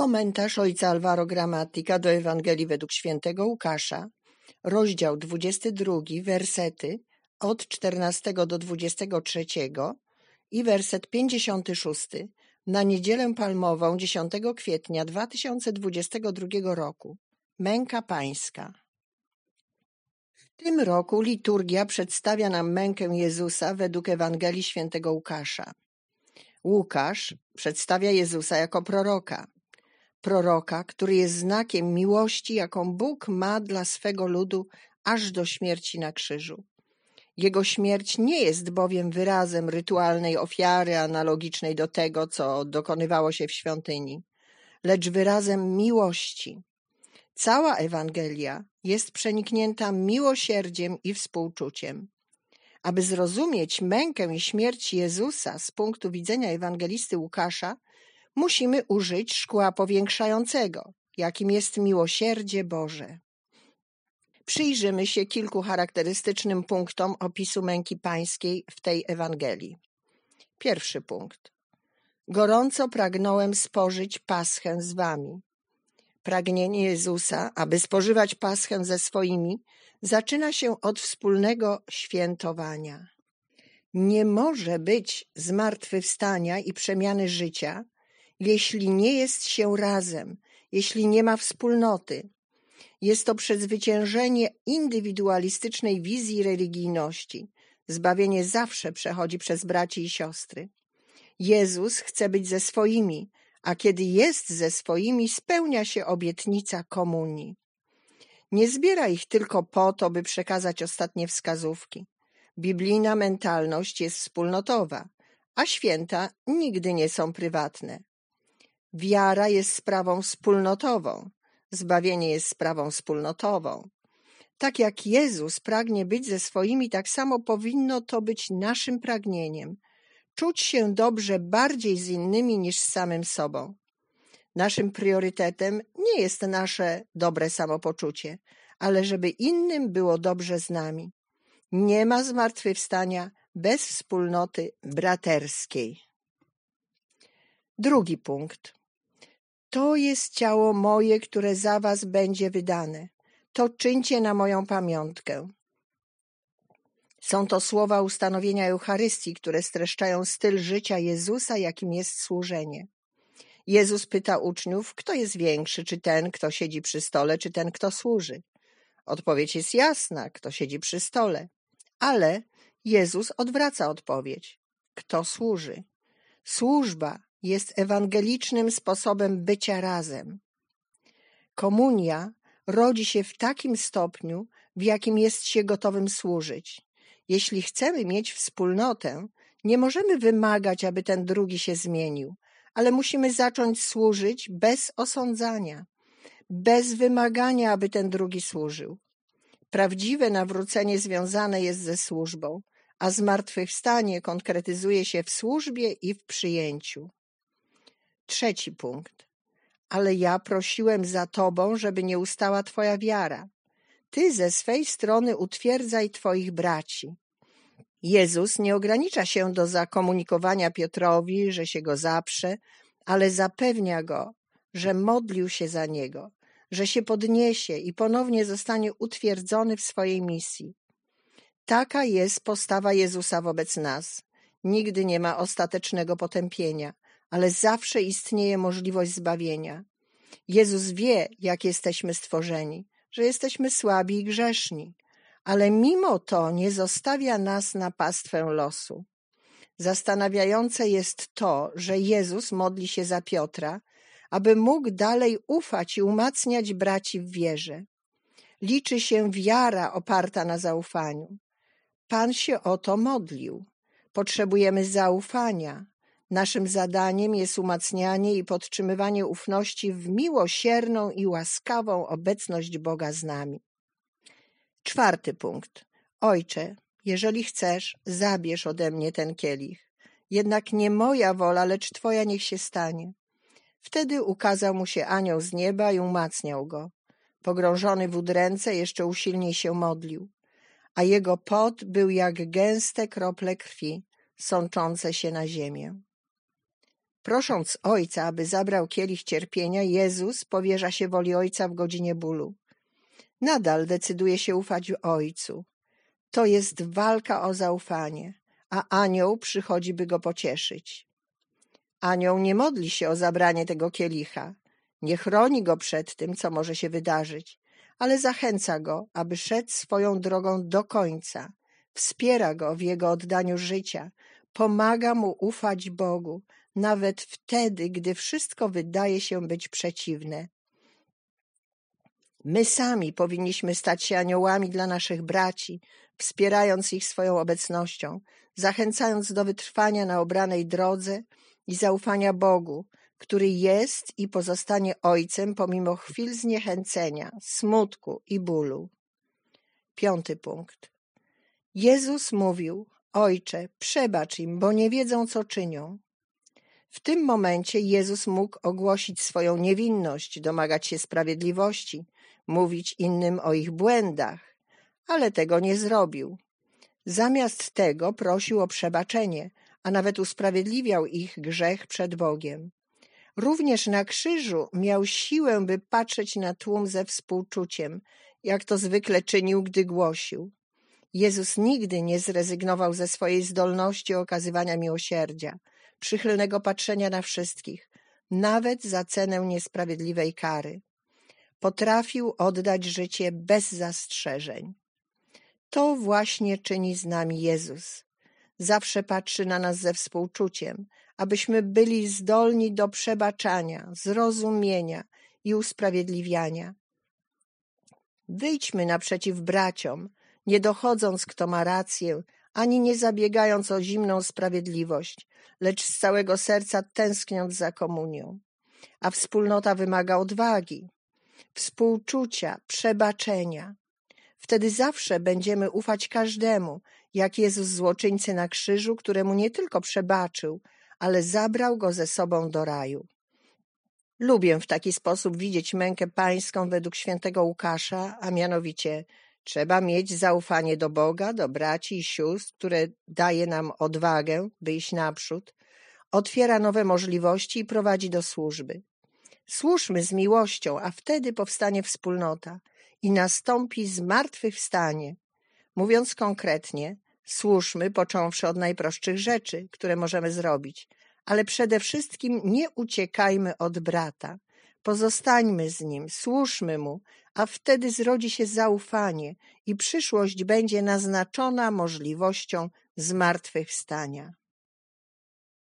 Komentarz ojca Alvaro Gramatika do Ewangelii według świętego Łukasza, rozdział 22, wersety od 14 do 23 i werset 56 na Niedzielę Palmową 10 kwietnia 2022 roku. Męka Pańska. W tym roku liturgia przedstawia nam mękę Jezusa według Ewangelii świętego Łukasza. Łukasz przedstawia Jezusa jako proroka proroka, który jest znakiem miłości, jaką Bóg ma dla swego ludu aż do śmierci na krzyżu. Jego śmierć nie jest bowiem wyrazem rytualnej ofiary analogicznej do tego, co dokonywało się w świątyni, lecz wyrazem miłości. Cała Ewangelia jest przeniknięta miłosierdziem i współczuciem. Aby zrozumieć mękę i śmierć Jezusa z punktu widzenia ewangelisty Łukasza, musimy użyć szkła powiększającego, jakim jest miłosierdzie Boże. Przyjrzymy się kilku charakterystycznym punktom opisu męki pańskiej w tej Ewangelii. Pierwszy punkt. Gorąco pragnąłem spożyć paschę z wami. Pragnienie Jezusa, aby spożywać paschę ze swoimi, zaczyna się od wspólnego świętowania. Nie może być zmartwychwstania i przemiany życia, jeśli nie jest się razem, jeśli nie ma wspólnoty. Jest to przezwyciężenie indywidualistycznej wizji religijności. Zbawienie zawsze przechodzi przez braci i siostry. Jezus chce być ze swoimi, a kiedy jest ze swoimi, spełnia się obietnica komunii. Nie zbiera ich tylko po to, by przekazać ostatnie wskazówki. Biblijna mentalność jest wspólnotowa, a święta nigdy nie są prywatne. Wiara jest sprawą wspólnotową, zbawienie jest sprawą wspólnotową. Tak jak Jezus pragnie być ze swoimi, tak samo powinno to być naszym pragnieniem. Czuć się dobrze bardziej z innymi niż z samym sobą. Naszym priorytetem nie jest nasze dobre samopoczucie, ale żeby innym było dobrze z nami. Nie ma zmartwychwstania bez wspólnoty braterskiej. Drugi punkt. To jest ciało moje, które za was będzie wydane. To czyńcie na moją pamiątkę. Są to słowa ustanowienia Eucharystii, które streszczają styl życia Jezusa, jakim jest służenie. Jezus pyta uczniów, kto jest większy, czy ten, kto siedzi przy stole, czy ten, kto służy. Odpowiedź jest jasna, kto siedzi przy stole. Ale Jezus odwraca odpowiedź. Kto służy? Służba jest ewangelicznym sposobem bycia razem. Komunia rodzi się w takim stopniu, w jakim jest się gotowym służyć. Jeśli chcemy mieć wspólnotę, nie możemy wymagać, aby ten drugi się zmienił, ale musimy zacząć służyć bez osądzania, bez wymagania, aby ten drugi służył. Prawdziwe nawrócenie związane jest ze służbą, a zmartwychwstanie konkretyzuje się w służbie i w przyjęciu. Trzeci punkt. Ale ja prosiłem za Tobą, żeby nie ustała Twoja wiara. Ty ze swej strony utwierdzaj Twoich braci. Jezus nie ogranicza się do zakomunikowania Piotrowi, że się go zaprze, ale zapewnia go, że modlił się za niego, że się podniesie i ponownie zostanie utwierdzony w swojej misji. Taka jest postawa Jezusa wobec nas. Nigdy nie ma ostatecznego potępienia ale zawsze istnieje możliwość zbawienia. Jezus wie, jak jesteśmy stworzeni, że jesteśmy słabi i grzeszni, ale mimo to nie zostawia nas na pastwę losu. Zastanawiające jest to, że Jezus modli się za Piotra, aby mógł dalej ufać i umacniać braci w wierze. Liczy się wiara oparta na zaufaniu. Pan się o to modlił. Potrzebujemy zaufania, Naszym zadaniem jest umacnianie i podtrzymywanie ufności w miłosierną i łaskawą obecność Boga z nami. Czwarty punkt. Ojcze, jeżeli chcesz, zabierz ode mnie ten kielich. Jednak nie moja wola, lecz Twoja niech się stanie. Wtedy ukazał mu się anioł z nieba i umacniał go. Pogrążony w udręce jeszcze usilniej się modlił, a jego pot był jak gęste krople krwi, sączące się na ziemię. Prosząc Ojca, aby zabrał kielich cierpienia, Jezus powierza się woli Ojca w godzinie bólu. Nadal decyduje się ufać Ojcu. To jest walka o zaufanie, a anioł przychodzi, by go pocieszyć. Anioł nie modli się o zabranie tego kielicha, nie chroni go przed tym, co może się wydarzyć, ale zachęca go, aby szedł swoją drogą do końca, wspiera go w jego oddaniu życia, pomaga mu ufać Bogu, nawet wtedy, gdy wszystko wydaje się być przeciwne. My sami powinniśmy stać się aniołami dla naszych braci, wspierając ich swoją obecnością, zachęcając do wytrwania na obranej drodze i zaufania Bogu, który jest i pozostanie Ojcem pomimo chwil zniechęcenia, smutku i bólu. Piąty punkt. Jezus mówił: Ojcze, przebacz im, bo nie wiedzą, co czynią. W tym momencie Jezus mógł ogłosić swoją niewinność, domagać się sprawiedliwości, mówić innym o ich błędach, ale tego nie zrobił. Zamiast tego prosił o przebaczenie, a nawet usprawiedliwiał ich grzech przed Bogiem. Również na krzyżu miał siłę, by patrzeć na tłum ze współczuciem, jak to zwykle czynił, gdy głosił. Jezus nigdy nie zrezygnował ze swojej zdolności okazywania miłosierdzia, przychylnego patrzenia na wszystkich, nawet za cenę niesprawiedliwej kary. Potrafił oddać życie bez zastrzeżeń. To właśnie czyni z nami Jezus. Zawsze patrzy na nas ze współczuciem, abyśmy byli zdolni do przebaczania, zrozumienia i usprawiedliwiania. Wyjdźmy naprzeciw braciom, nie dochodząc, kto ma rację, ani nie zabiegając o zimną sprawiedliwość, lecz z całego serca tęskniąc za komunią. A wspólnota wymaga odwagi, współczucia, przebaczenia. Wtedy zawsze będziemy ufać każdemu, jak Jezus złoczyńcy na krzyżu, któremu nie tylko przebaczył, ale zabrał go ze sobą do raju. Lubię w taki sposób widzieć mękę pańską według świętego Łukasza, a mianowicie trzeba mieć zaufanie do Boga, do braci i sióstr, które daje nam odwagę, by iść naprzód, otwiera nowe możliwości i prowadzi do służby. Służmy z miłością, a wtedy powstanie wspólnota i nastąpi zmartwychwstanie. Mówiąc konkretnie, służmy począwszy od najprostszych rzeczy, które możemy zrobić, ale przede wszystkim nie uciekajmy od brata. Pozostańmy z nim, służmy mu, a wtedy zrodzi się zaufanie i przyszłość będzie naznaczona możliwością zmartwychwstania.